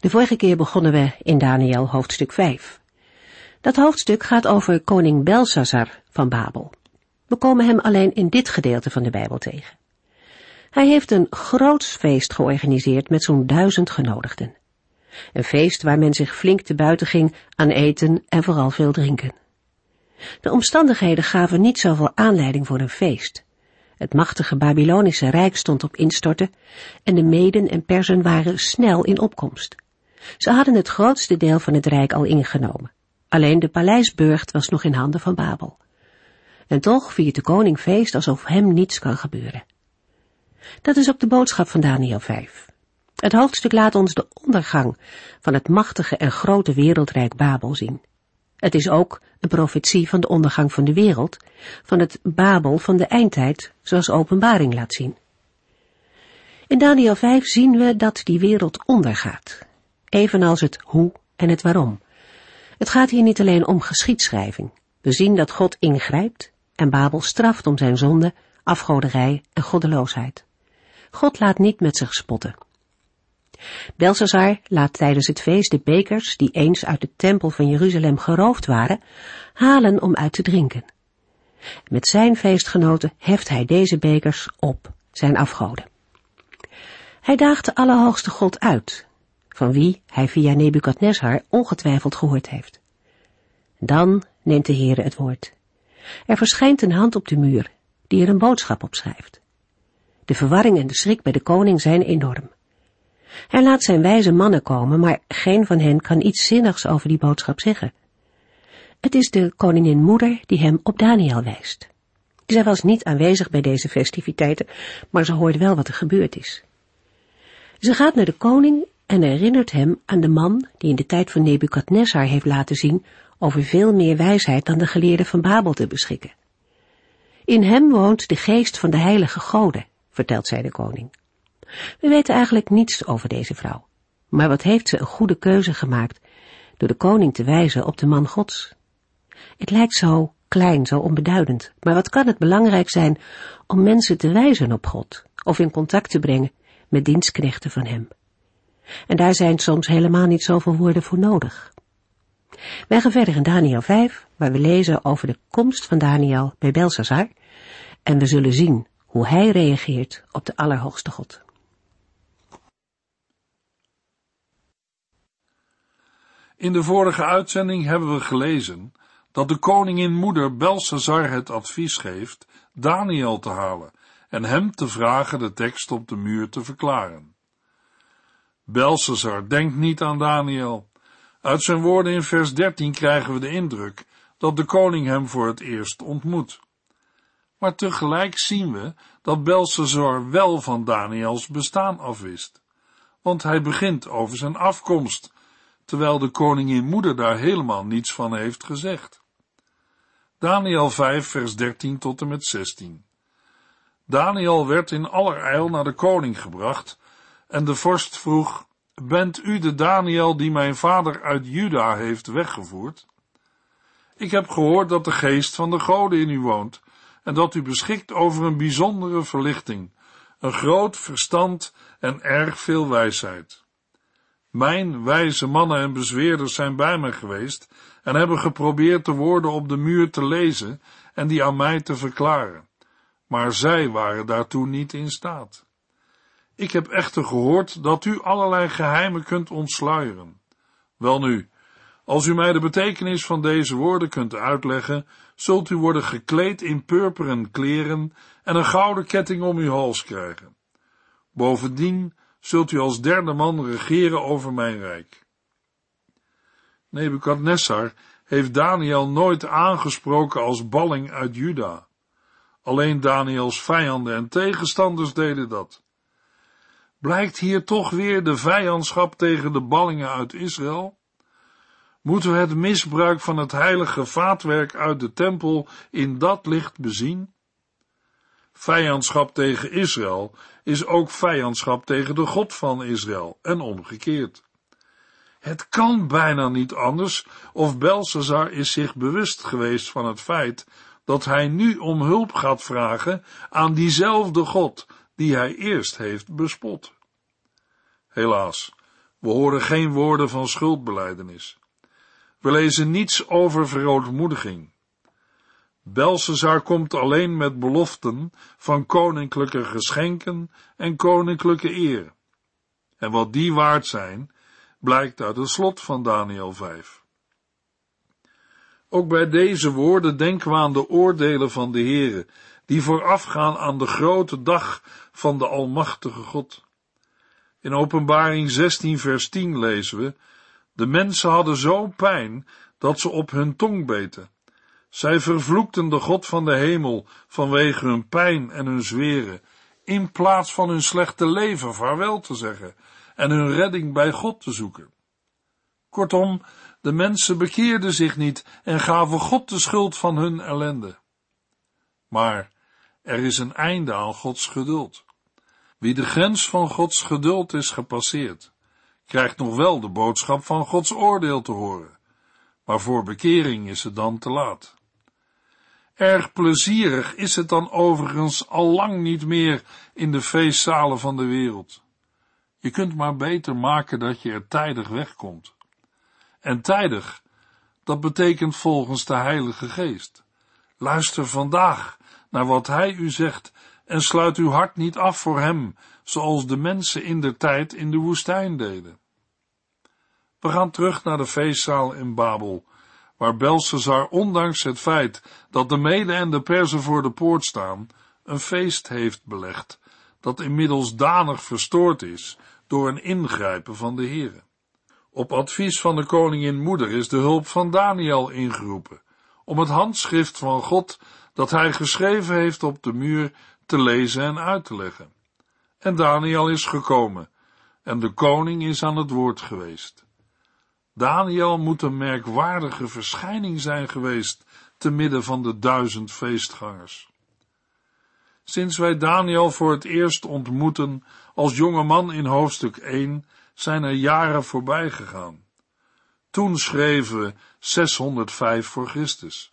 De vorige keer begonnen we in Daniel hoofdstuk 5. Dat hoofdstuk gaat over koning Belshazzar van Babel. We komen hem alleen in dit gedeelte van de Bijbel tegen. Hij heeft een groots feest georganiseerd met zo'n duizend genodigden. Een feest waar men zich flink te buiten ging aan eten en vooral veel drinken. De omstandigheden gaven niet zoveel aanleiding voor een feest. Het machtige Babylonische rijk stond op instorten en de Meden en Persen waren snel in opkomst. Ze hadden het grootste deel van het rijk al ingenomen. Alleen de paleisburcht was nog in handen van Babel. En toch viert de koning feest alsof hem niets kan gebeuren. Dat is ook de boodschap van Daniel 5. Het hoofdstuk laat ons de ondergang van het machtige en grote wereldrijk Babel zien. Het is ook een profetie van de ondergang van de wereld, van het Babel van de eindtijd, zoals openbaring laat zien. In Daniel 5 zien we dat die wereld ondergaat, evenals het hoe en het waarom. Het gaat hier niet alleen om geschiedschrijving. We zien dat God ingrijpt en Babel straft om zijn zonde, afgoderij en goddeloosheid. God laat niet met zich spotten. Belshazzar laat tijdens het feest de bekers, die eens uit de tempel van Jeruzalem geroofd waren, halen om uit te drinken. Met zijn feestgenoten heft hij deze bekers op, zijn afgoden. Hij daagt de Allerhoogste God uit, van wie hij via Nebukadnezar ongetwijfeld gehoord heeft. Dan neemt de Heere het woord. Er verschijnt een hand op de muur, die er een boodschap op schrijft. De verwarring en de schrik bij de koning zijn enorm. Hij laat zijn wijze mannen komen, maar geen van hen kan iets zinnigs over die boodschap zeggen. Het is de koningin moeder die hem op Daniel wijst. Zij was niet aanwezig bij deze festiviteiten, maar ze hoort wel wat er gebeurd is. Ze gaat naar de koning en herinnert hem aan de man die in de tijd van Nebukadnezar heeft laten zien over veel meer wijsheid dan de geleerden van Babel te beschikken. In hem woont de geest van de heilige goden, vertelt zij de koning. We weten eigenlijk niets over deze vrouw. Maar wat heeft ze een goede keuze gemaakt door de koning te wijzen op de man gods? Het lijkt zo klein, zo onbeduidend, maar wat kan het belangrijk zijn om mensen te wijzen op God of in contact te brengen met dienstknechten van hem? En daar zijn soms helemaal niet zoveel woorden voor nodig. Wij gaan verder in Daniel 5, waar we lezen over de komst van Daniel bij Belshazzar, en we zullen zien hoe hij reageert op de Allerhoogste God. In de vorige uitzending hebben we gelezen dat de koningin moeder Belshazzar het advies geeft Daniel te halen en hem te vragen de tekst op de muur te verklaren. Belshazzar denkt niet aan Daniel. Uit zijn woorden in vers 13 krijgen we de indruk dat de koning hem voor het eerst ontmoet. Maar tegelijk zien we dat Belshazzar wel van Daniels bestaan afwist, want hij begint over zijn afkomst terwijl de koningin moeder daar helemaal niets van heeft gezegd. Daniel 5, vers 13 tot en met 16. Daniel werd in allerijl naar de koning gebracht, en de vorst vroeg, Bent u de Daniel die mijn vader uit Juda heeft weggevoerd? Ik heb gehoord dat de geest van de goden in u woont, en dat u beschikt over een bijzondere verlichting, een groot verstand en erg veel wijsheid. Mijn wijze mannen en bezweerders zijn bij mij geweest en hebben geprobeerd de woorden op de muur te lezen en die aan mij te verklaren. Maar zij waren daartoe niet in staat. Ik heb echter gehoord dat u allerlei geheimen kunt ontsluieren. Welnu, als u mij de betekenis van deze woorden kunt uitleggen, zult u worden gekleed in purperen kleren en een gouden ketting om uw hals krijgen. Bovendien zult u als derde man regeren over mijn rijk. Nebukadnessar heeft Daniel nooit aangesproken als balling uit Juda. Alleen Daniels vijanden en tegenstanders deden dat. Blijkt hier toch weer de vijandschap tegen de ballingen uit Israël? Moeten we het misbruik van het heilige vaatwerk uit de tempel in dat licht bezien? Vijandschap tegen Israël is ook vijandschap tegen de God van Israël en omgekeerd. Het kan bijna niet anders of Belshazzar is zich bewust geweest van het feit dat hij nu om hulp gaat vragen aan diezelfde God die hij eerst heeft bespot. Helaas, we horen geen woorden van schuldbeleidenis. We lezen niets over verootmoediging. Belshazzar komt alleen met beloften van koninklijke geschenken en koninklijke eer. En wat die waard zijn, blijkt uit het slot van Daniel 5. Ook bij deze woorden denken we aan de oordelen van de Heere, die voorafgaan aan de grote dag van de Almachtige God. In Openbaring 16 vers 10 lezen we, de mensen hadden zo pijn dat ze op hun tong beten. Zij vervloekten de God van de hemel vanwege hun pijn en hun zweren, in plaats van hun slechte leven vaarwel te zeggen en hun redding bij God te zoeken. Kortom, de mensen bekeerden zich niet en gaven God de schuld van hun ellende. Maar er is een einde aan Gods geduld. Wie de grens van Gods geduld is gepasseerd, krijgt nog wel de boodschap van Gods oordeel te horen, maar voor bekering is het dan te laat. Erg plezierig is het dan overigens al lang niet meer in de feestzalen van de wereld. Je kunt maar beter maken dat je er tijdig wegkomt. En tijdig, dat betekent volgens de Heilige Geest. Luister vandaag naar wat Hij u zegt en sluit uw hart niet af voor Hem, zoals de mensen in de tijd in de woestijn deden. We gaan terug naar de feestzaal in Babel, waar Belshazzar, ondanks het feit dat de Mede en de Perzen voor de poort staan, een feest heeft belegd, dat inmiddels danig verstoord is door een ingrijpen van de Heere. Op advies van de koningin moeder is de hulp van Daniel ingeroepen, om het handschrift van God dat hij geschreven heeft op de muur te lezen en uit te leggen. En Daniel is gekomen, en de koning is aan het woord geweest. Daniel moet een merkwaardige verschijning zijn geweest te midden van de duizend feestgangers. Sinds wij Daniel voor het eerst ontmoeten als jonge man in hoofdstuk 1, zijn er jaren voorbij gegaan. Toen schreven we 605 voor Christus.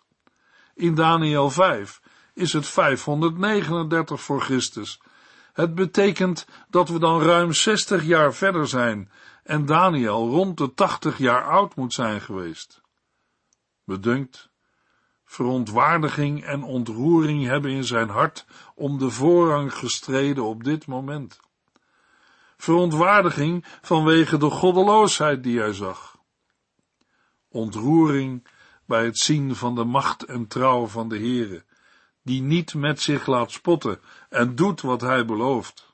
In Daniel 5 is het 539 voor Christus. Het betekent dat we dan ruim 60 jaar verder zijn en Daniel rond de 80 jaar oud moet zijn geweest. Bedunkt, verontwaardiging en ontroering hebben in zijn hart om de voorrang gestreden op dit moment verontwaardiging vanwege de goddeloosheid die hij zag. Ontroering bij het zien van de macht en trouw van de Heere, die niet met zich laat spotten en doet wat hij belooft.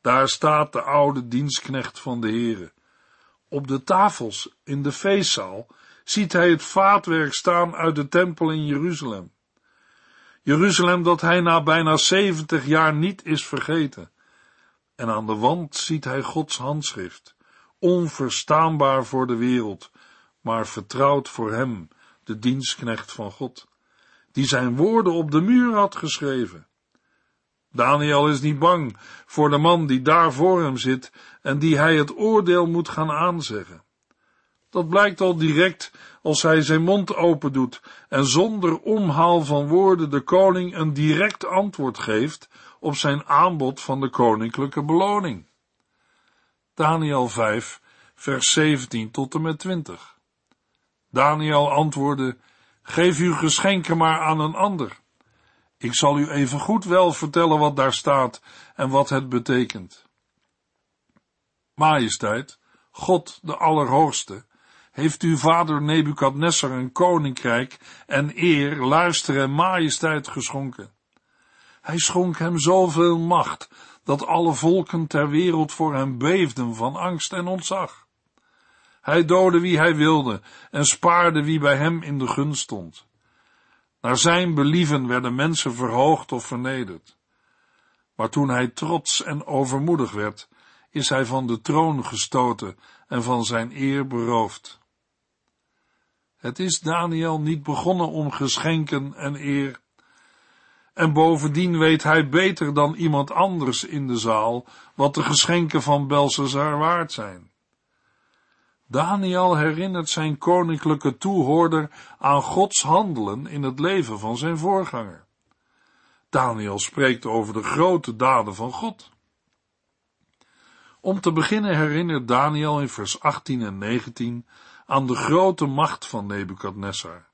Daar staat de oude dienstknecht van de Heere. Op de tafels in de feestzaal ziet hij het vaatwerk staan uit de tempel in Jeruzalem. Jeruzalem dat hij na bijna zeventig jaar niet is vergeten en aan de wand ziet hij Gods handschrift, onverstaanbaar voor de wereld, maar vertrouwd voor hem, de dienstknecht van God, die zijn woorden op de muur had geschreven. Daniel is niet bang voor de man die daar voor hem zit en die hij het oordeel moet gaan aanzeggen. Dat blijkt al direct als hij zijn mond open doet en zonder omhaal van woorden de koning een direct antwoord geeft op zijn aanbod van de koninklijke beloning. Daniel 5, vers 17 tot en met 20. Daniel antwoordde, geef uw geschenken maar aan een ander. Ik zal u even goed wel vertellen wat daar staat en wat het betekent. Majesteit, God de Allerhoogste, heeft uw vader Nebukadnessar een koninkrijk en eer, luister en majesteit geschonken. Hij schonk hem zoveel macht, dat alle volken ter wereld voor hem beefden van angst en ontzag. Hij doodde wie hij wilde en spaarde wie bij hem in de gunst stond. Naar zijn believen werden mensen verhoogd of vernederd. Maar toen hij trots en overmoedig werd, is hij van de troon gestoten en van zijn eer beroofd. Het is Daniel niet begonnen om geschenken en eer. En bovendien weet hij beter dan iemand anders in de zaal wat de geschenken van Belshazzar waard zijn. Daniel herinnert zijn koninklijke toehoorder aan Gods handelen in het leven van zijn voorganger. Daniel spreekt over de grote daden van God. Om te beginnen herinnert Daniel in vers 18 en 19 aan de grote macht van Nebukadnessar.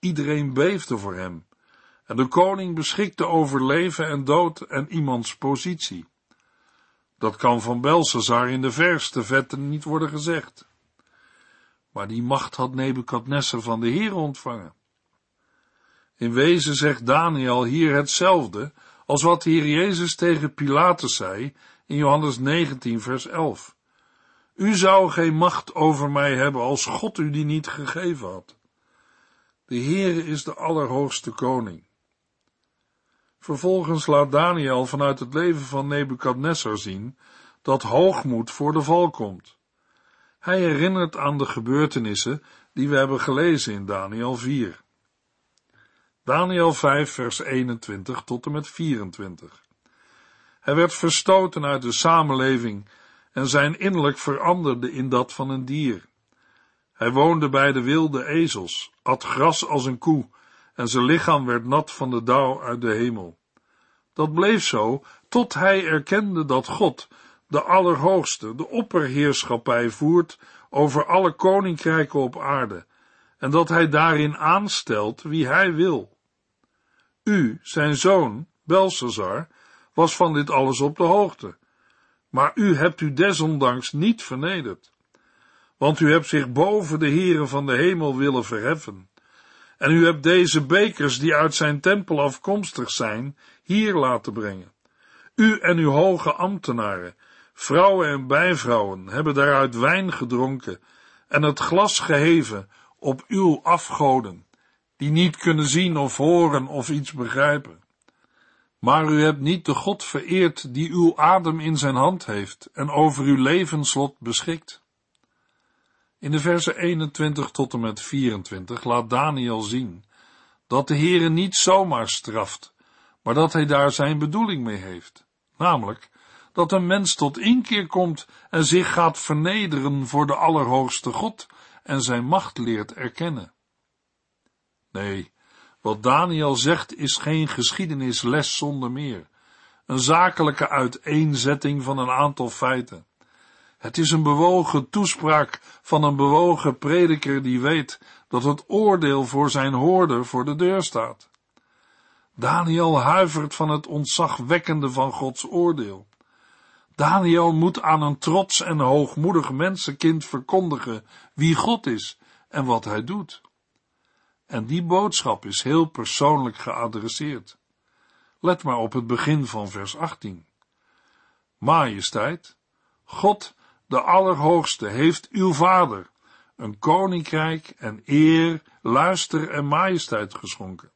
Iedereen beefde voor hem en de koning beschikte over leven en dood en iemands positie. Dat kan van Belshazzar in de verste vetten niet worden gezegd. Maar die macht had Nebukadnessar van de Heer ontvangen. In wezen zegt Daniel hier hetzelfde als wat de Heer Jezus tegen Pilatus zei in Johannes 19 vers 11. U zou geen macht over mij hebben als God u die niet gegeven had. De Heere is de allerhoogste koning. Vervolgens laat Daniel vanuit het leven van Nebukadnessar zien dat hoogmoed voor de val komt. Hij herinnert aan de gebeurtenissen die we hebben gelezen in Daniel 4. Daniel 5 vers 21 tot en met 24. Hij werd verstoten uit de samenleving en zijn innerlijk veranderde in dat van een dier. Hij woonde bij de wilde ezels, at gras als een koe en zijn lichaam werd nat van de dauw uit de hemel. Dat bleef zo tot hij erkende dat God, de Allerhoogste, de opperheerschappij voert over alle koninkrijken op aarde en dat hij daarin aanstelt wie hij wil. U, zijn zoon, Belshazzar, was van dit alles op de hoogte, maar u hebt u desondanks niet vernederd, want u hebt zich boven de heren van de hemel willen verheffen en u hebt deze bekers, die uit zijn tempel afkomstig zijn, hier laten brengen. U en uw hoge ambtenaren, vrouwen en bijvrouwen, hebben daaruit wijn gedronken en het glas geheven op uw afgoden, die niet kunnen zien of horen of iets begrijpen. Maar u hebt niet de God vereerd die uw adem in zijn hand heeft en over uw levenslot beschikt. In de verse 21 tot en met 24 laat Daniel zien dat de Heere niet zomaar straft, maar dat hij daar zijn bedoeling mee heeft. Namelijk dat een mens tot inkeer komt en zich gaat vernederen voor de Allerhoogste God en zijn macht leert erkennen. Nee, wat Daniel zegt is geen geschiedenisles zonder meer, een zakelijke uiteenzetting van een aantal feiten. Het is een bewogen toespraak van een bewogen prediker die weet dat het oordeel voor zijn hoorder voor de deur staat. Daniel huivert van het ontzagwekkende van Gods oordeel. Daniel moet aan een trots en hoogmoedig mensenkind verkondigen wie God is en wat hij doet. En die boodschap is heel persoonlijk geadresseerd. Let maar op het begin van vers 18. Majesteit, God de Allerhoogste, heeft uw vader een koninkrijk en eer, luister en majesteit geschonken.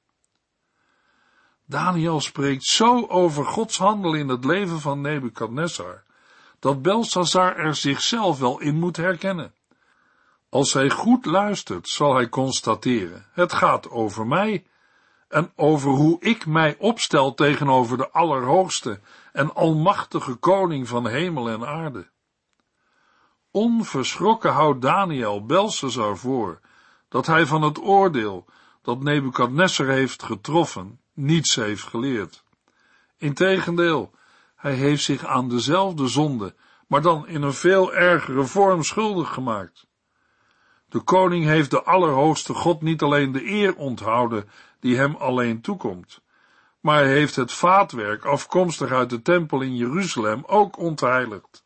Daniel spreekt zo over Gods handel in het leven van Nebukadnessar, dat Belshazzar er zichzelf wel in moet herkennen. Als hij goed luistert, zal hij constateren, het gaat over mij en over hoe ik mij opstel tegenover de Allerhoogste en Almachtige Koning van hemel en aarde. Onverschrokken houdt Daniel Belshazzar voor dat hij van het oordeel dat Nebukadnessar heeft getroffen niets heeft geleerd. Integendeel, hij heeft zich aan dezelfde zonde, maar dan in een veel ergere vorm schuldig gemaakt. De koning heeft de Allerhoogste God niet alleen de eer onthouden die hem alleen toekomt, maar hij heeft het vaatwerk afkomstig uit de tempel in Jeruzalem ook ontheiligd.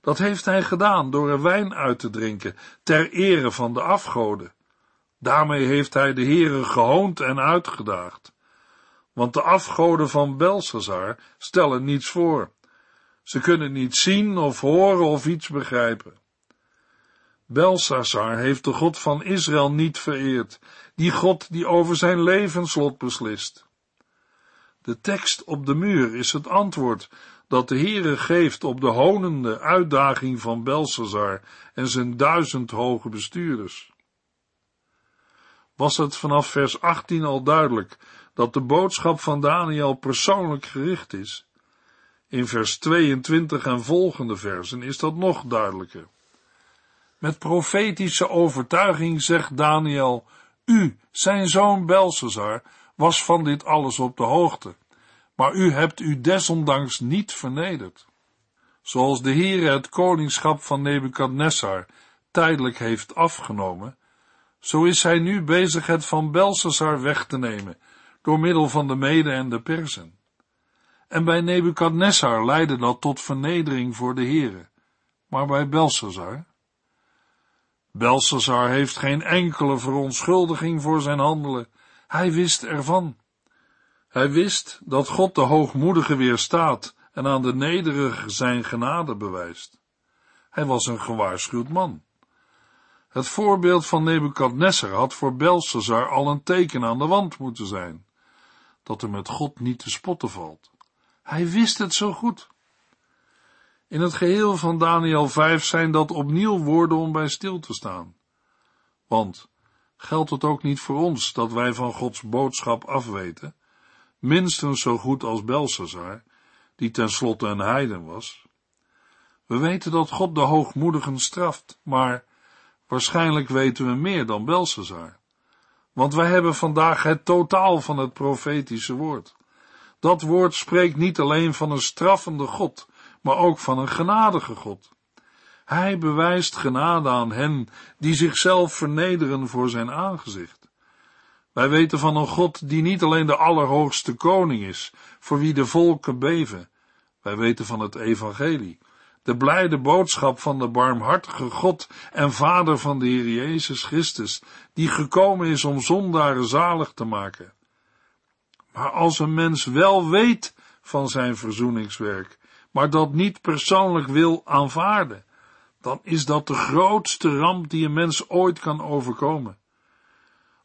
Dat heeft hij gedaan door er wijn uit te drinken ter ere van de afgoden. Daarmee heeft hij de Heere gehoond en uitgedaagd. Want de afgoden van Belshazzar stellen niets voor. Ze kunnen niet zien of horen of iets begrijpen. Belshazzar heeft de God van Israël niet vereerd, die God die over zijn levenslot beslist. De tekst op de muur is het antwoord dat de Heere geeft op de honende uitdaging van Belshazzar en zijn duizend hoge bestuurders. was het vanaf vers 18 al duidelijk dat de boodschap van Daniel persoonlijk gericht is. In vers 22 en volgende versen is dat nog duidelijker. Met profetische overtuiging zegt Daniel, u, zijn zoon Belsazar, was van dit alles op de hoogte, maar u hebt u desondanks niet vernederd. Zoals de Heere het koningschap van Nebukadnessar tijdelijk heeft afgenomen, zo is hij nu bezig het van Belsazar weg te nemen, door middel van de Mede en de Persen. En bij Nebukadnessar leidde dat tot vernedering voor de Heere, maar bij Belsazar? Belsazar heeft geen enkele verontschuldiging voor zijn handelen, hij wist ervan. Hij wist dat God de hoogmoedige weerstaat en aan de nederige zijn genade bewijst. Hij was een gewaarschuwd man. Het voorbeeld van Nebukadnessar had voor Belshazzar al een teken aan de wand moeten zijn, dat er met God niet te spotten valt. Hij wist het zo goed. In het geheel van Daniel 5 zijn dat opnieuw woorden om bij stil te staan. Want geldt het ook niet voor ons dat wij van Gods boodschap afweten, minstens zo goed als Belshazzar, die tenslotte een heiden was? We weten dat God de hoogmoedigen straft, maar Waarschijnlijk weten we meer dan Belshazzar. Want wij hebben vandaag het totaal van het profetische woord. Dat woord spreekt niet alleen van een straffende God, maar ook van een genadige God. Hij bewijst genade aan hen die zichzelf vernederen voor zijn aangezicht. Wij weten van een God die niet alleen de allerhoogste koning is, voor wie de volken beven. Wij weten van het evangelie, de blijde boodschap van de barmhartige God en Vader van de Heer Jezus Christus, die gekomen is om zondaren zalig te maken. Maar als een mens wel weet van zijn verzoeningswerk, maar dat niet persoonlijk wil aanvaarden, dan is dat de grootste ramp die een mens ooit kan overkomen.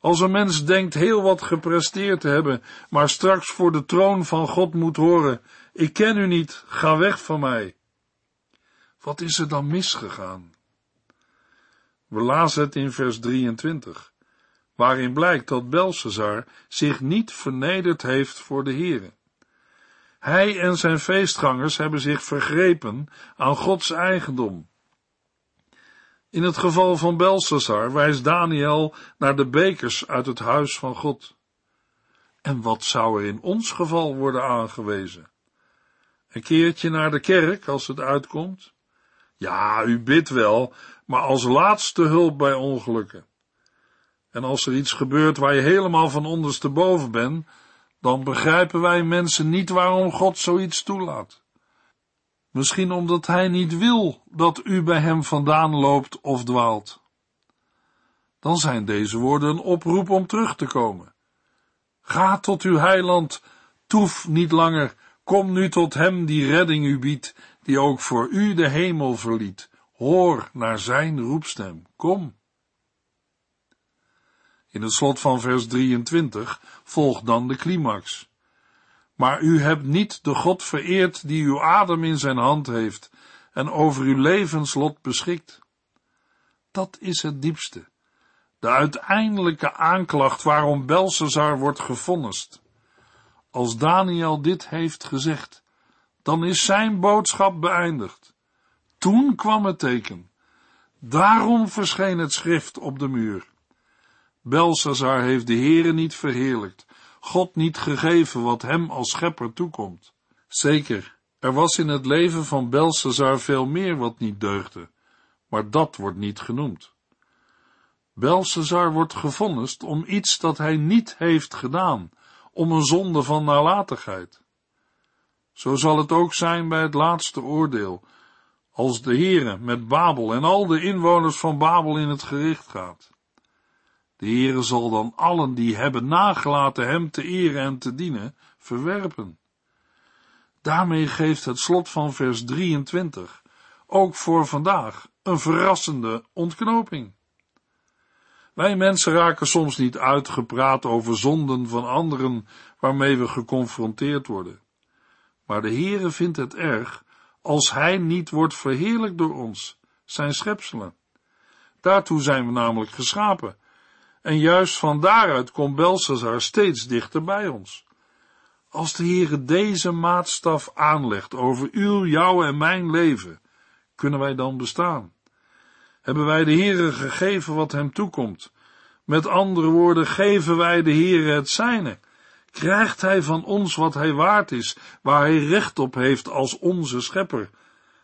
Als een mens denkt heel wat gepresteerd te hebben, maar straks voor de troon van God moet horen, ik ken u niet, ga weg van mij wat is er dan misgegaan? We lazen het in vers 23, waarin blijkt dat Belshazzar zich niet vernederd heeft voor de Here. Hij en zijn feestgangers hebben zich vergrepen aan Gods eigendom. In het geval van Belshazzar wijst Daniel naar de bekers uit het huis van God. En wat zou er in ons geval worden aangewezen? Een keertje naar de kerk als het uitkomt? Ja, u bidt wel, maar als laatste hulp bij ongelukken. En als er iets gebeurt waar je helemaal van ondersteboven bent, dan begrijpen wij mensen niet waarom God zoiets toelaat. Misschien omdat hij niet wil dat u bij hem vandaan loopt of dwaalt. Dan zijn deze woorden een oproep om terug te komen. Ga tot uw heiland, toef niet langer, kom nu tot hem die redding u biedt die ook voor u de hemel verliet. Hoor naar zijn roepstem. Kom. In het slot van vers 23 volgt dan de climax. Maar u hebt niet de God vereerd die uw adem in zijn hand heeft en over uw levenslot beschikt. Dat is het diepste. De uiteindelijke aanklacht waarom Belshazzar wordt gevonnist. Als Daniel dit heeft gezegd, dan is zijn boodschap beëindigd. Toen kwam het teken. Daarom verscheen het schrift op de muur. Belshazzar heeft de Heere niet verheerlijkt, God niet gegeven wat hem als schepper toekomt. Zeker, er was in het leven van Belshazzar veel meer wat niet deugde, maar dat wordt niet genoemd. Belshazzar wordt gevonnist om iets dat hij niet heeft gedaan, om een zonde van nalatigheid. Zo zal het ook zijn bij het laatste oordeel, als de Heere met Babel en al de inwoners van Babel in het gericht gaat. De Heere zal dan allen die hebben nagelaten hem te eren en te dienen, verwerpen. Daarmee geeft het slot van vers 23 ook voor vandaag een verrassende ontknoping. Wij mensen raken soms niet uitgepraat over zonden van anderen waarmee we geconfronteerd worden. Maar de Heere vindt het erg als Hij niet wordt verheerlijkt door ons, zijn schepselen. Daartoe zijn we namelijk geschapen. En juist van daaruit komt Belshazzar steeds dichter bij ons. Als de Heere deze maatstaf aanlegt over uw, jouw en mijn leven, kunnen wij dan bestaan? Hebben wij de Heere gegeven wat hem toekomt? Met andere woorden, geven wij de Heere het zijne? Krijgt hij van ons wat hij waard is, waar hij recht op heeft als onze schepper,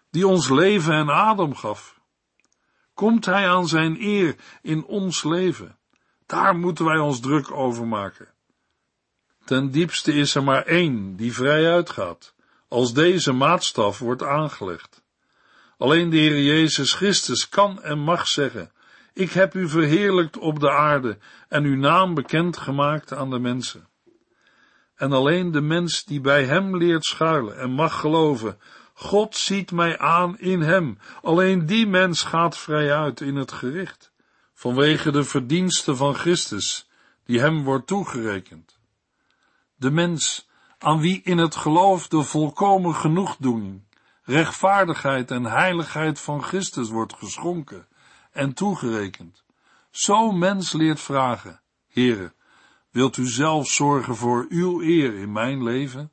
die ons leven en adem gaf? Komt hij aan zijn eer in ons leven? Daar moeten wij ons druk over maken. Ten diepste is er maar één die vrij uitgaat, als deze maatstaf wordt aangelegd. Alleen de Heer Jezus Christus kan en mag zeggen, ik heb u verheerlijkt op de aarde en uw naam bekend gemaakt aan de mensen. En alleen de mens die bij hem leert schuilen en mag geloven, God ziet mij aan in hem, alleen die mens gaat vrij uit in het gericht, vanwege de verdiensten van Christus, die hem wordt toegerekend. De mens, aan wie in het geloof de volkomen genoegdoening, rechtvaardigheid en heiligheid van Christus wordt geschonken en toegerekend. Zo mens leert vragen, Heere, wilt u zelf zorgen voor uw eer in mijn leven?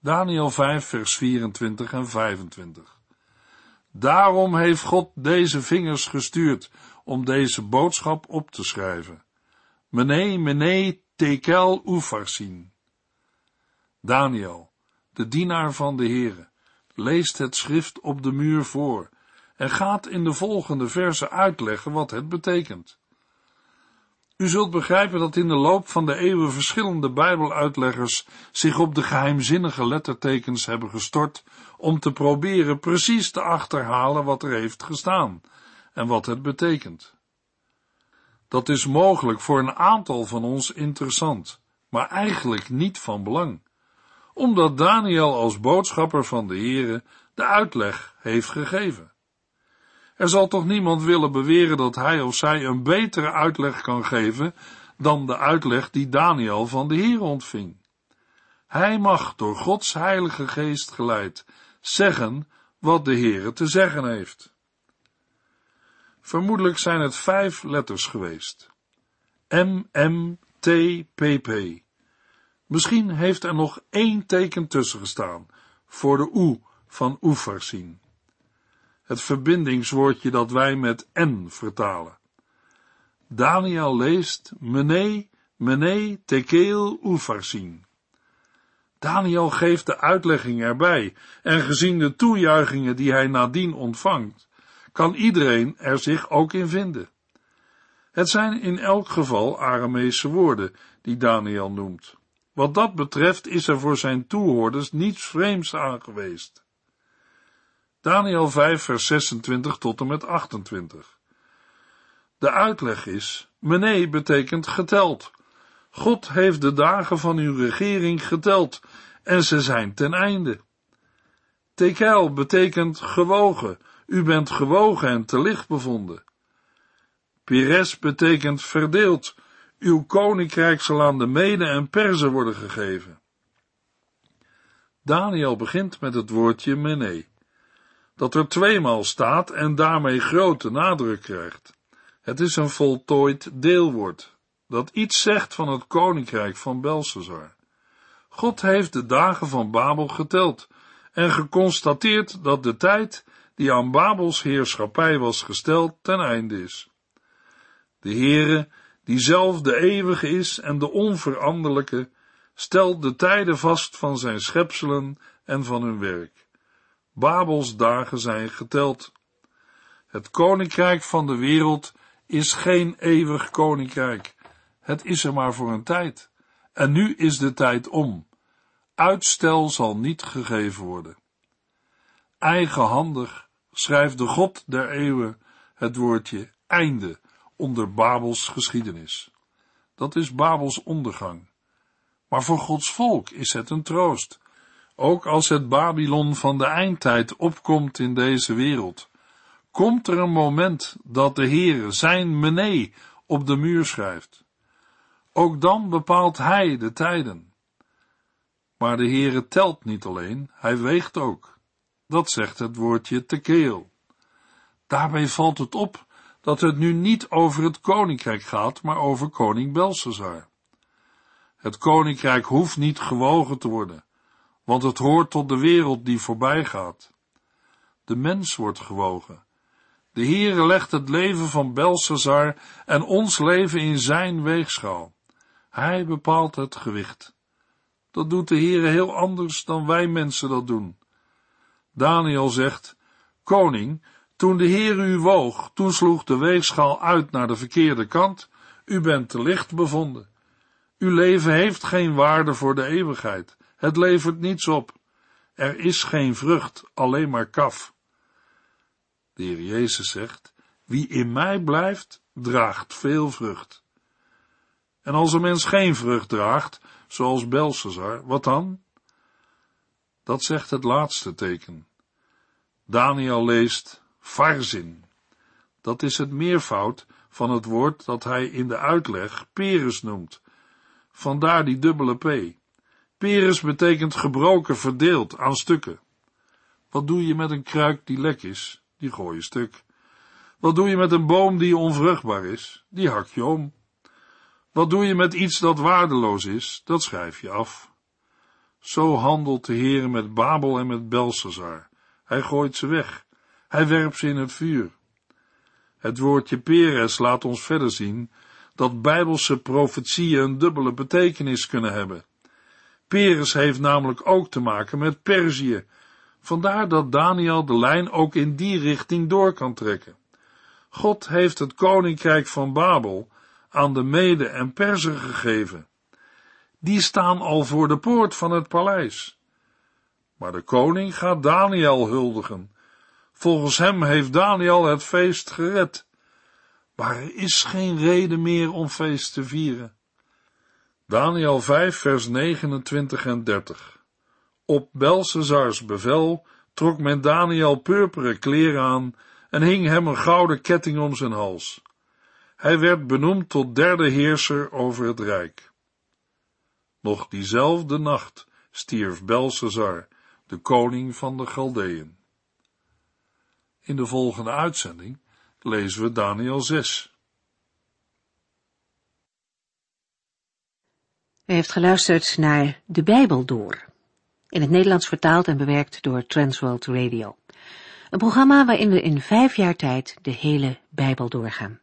Daniel 5 vers 24 en 25 Daarom heeft God deze vingers gestuurd om deze boodschap op te schrijven. Mene, mene, tekel ufarsin. Daniel, de dienaar van de Heere, leest het schrift op de muur voor en gaat in de volgende verse uitleggen wat het betekent. U zult begrijpen dat in de loop van de eeuwen verschillende Bijbeluitleggers zich op de geheimzinnige lettertekens hebben gestort om te proberen precies te achterhalen wat er heeft gestaan en wat het betekent. Dat is mogelijk voor een aantal van ons interessant, maar eigenlijk niet van belang, omdat Daniel als boodschapper van de Here de uitleg heeft gegeven. Er zal toch niemand willen beweren dat hij of zij een betere uitleg kan geven dan de uitleg die Daniel van de Heer ontving. Hij mag door Gods heilige geest geleid zeggen wat de Heere te zeggen heeft. Vermoedelijk zijn het vijf letters geweest. M, M, T, P, P. Misschien heeft er nog één teken tussen gestaan, voor de U van zien het verbindingswoordje dat wij met en vertalen. Daniel leest Mene, Mene, Tekel, Ufarsin. Daniel geeft de uitlegging erbij, en gezien de toejuichingen die hij nadien ontvangt, kan iedereen er zich ook in vinden. Het zijn in elk geval Arameese woorden die Daniel noemt. Wat dat betreft is er voor zijn toehoorders niets vreemds aan geweest. Daniel 5, vers 26 tot en met 28. De uitleg is, mene betekent geteld. God heeft de dagen van uw regering geteld en ze zijn ten einde. Tekel betekent gewogen, u bent gewogen en te licht bevonden. Pires betekent verdeeld, uw koninkrijk zal aan de Mede en Perzen worden gegeven. Daniel begint met het woordje mene dat er tweemaal staat en daarmee grote nadruk krijgt. Het is een voltooid deelwoord, dat iets zegt van het koninkrijk van Belshazzar. God heeft de dagen van Babel geteld en geconstateerd dat de tijd die aan Babels heerschappij was gesteld ten einde is. De Heere, die zelf de eeuwige is en de onveranderlijke, stelt de tijden vast van zijn schepselen en van hun werk. Babels dagen zijn geteld. Het koninkrijk van de wereld is geen eeuwig koninkrijk. Het is er maar voor een tijd. En nu is de tijd om. Uitstel zal niet gegeven worden. Eigenhandig schrijft de God der eeuwen het woordje einde onder Babels geschiedenis. Dat is Babels ondergang. Maar voor Gods volk is het een troost ook als het Babylon van de eindtijd opkomt in deze wereld, komt er een moment dat de Heere zijn mene op de muur schrijft. Ook dan bepaalt hij de tijden. Maar de Heere telt niet alleen, hij weegt ook. Dat zegt het woordje tekeel. Daarbij valt het op dat het nu niet over het koninkrijk gaat, maar over koning Belshazzar. Het koninkrijk hoeft niet gewogen te worden, want het hoort tot de wereld die voorbij gaat. De mens wordt gewogen. De Heere legt het leven van Belshazzar en ons leven in zijn weegschaal. Hij bepaalt het gewicht. Dat doet de Heere heel anders dan wij mensen dat doen. Daniel zegt, Koning, toen de Heer u woog, toen sloeg de weegschaal uit naar de verkeerde kant, u bent te licht bevonden. Uw leven heeft geen waarde voor de eeuwigheid. Het levert niets op. Er is geen vrucht, alleen maar kaf. De Heer Jezus zegt, wie in mij blijft, draagt veel vrucht. En als een mens geen vrucht draagt, zoals Belshazzar, wat dan? Dat zegt het laatste teken. Daniel leest farzin. Dat is het meervoud van het woord dat hij in de uitleg Peres noemt. Vandaar die dubbele P. Peres betekent gebroken, verdeeld, aan stukken. Wat doe je met een kruik die lek is? Die gooi je stuk. Wat doe je met een boom die onvruchtbaar is? Die hak je om. Wat doe je met iets dat waardeloos is? Dat schrijf je af. Zo handelt de Heer met Babel en met Belshazzar. Hij gooit ze weg. Hij werpt ze in het vuur. Het woordje Peres laat ons verder zien dat bijbelse profetieën een dubbele betekenis kunnen hebben. Peres heeft namelijk ook te maken met Perzië. Vandaar dat Daniel de lijn ook in die richting door kan trekken. God heeft het koninkrijk van Babel aan de Mede en Perzen gegeven. Die staan al voor de poort van het paleis. Maar de koning gaat Daniel huldigen. Volgens hem heeft Daniel het feest gered. Maar er is geen reden meer om feest te vieren. Daniel 5, vers 29 en 30. Op Belshazzars bevel trok men Daniel purperen kleren aan en hing hem een gouden ketting om zijn hals. Hij werd benoemd tot derde heerser over het rijk. Nog diezelfde nacht stierf Belshazzar, de koning van de Galdeën. In de volgende uitzending lezen we Daniel 6. U heeft geluisterd naar De Bijbel Door, in het Nederlands vertaald en bewerkt door Transworld Radio. Een programma waarin we in vijf jaar tijd de hele Bijbel doorgaan.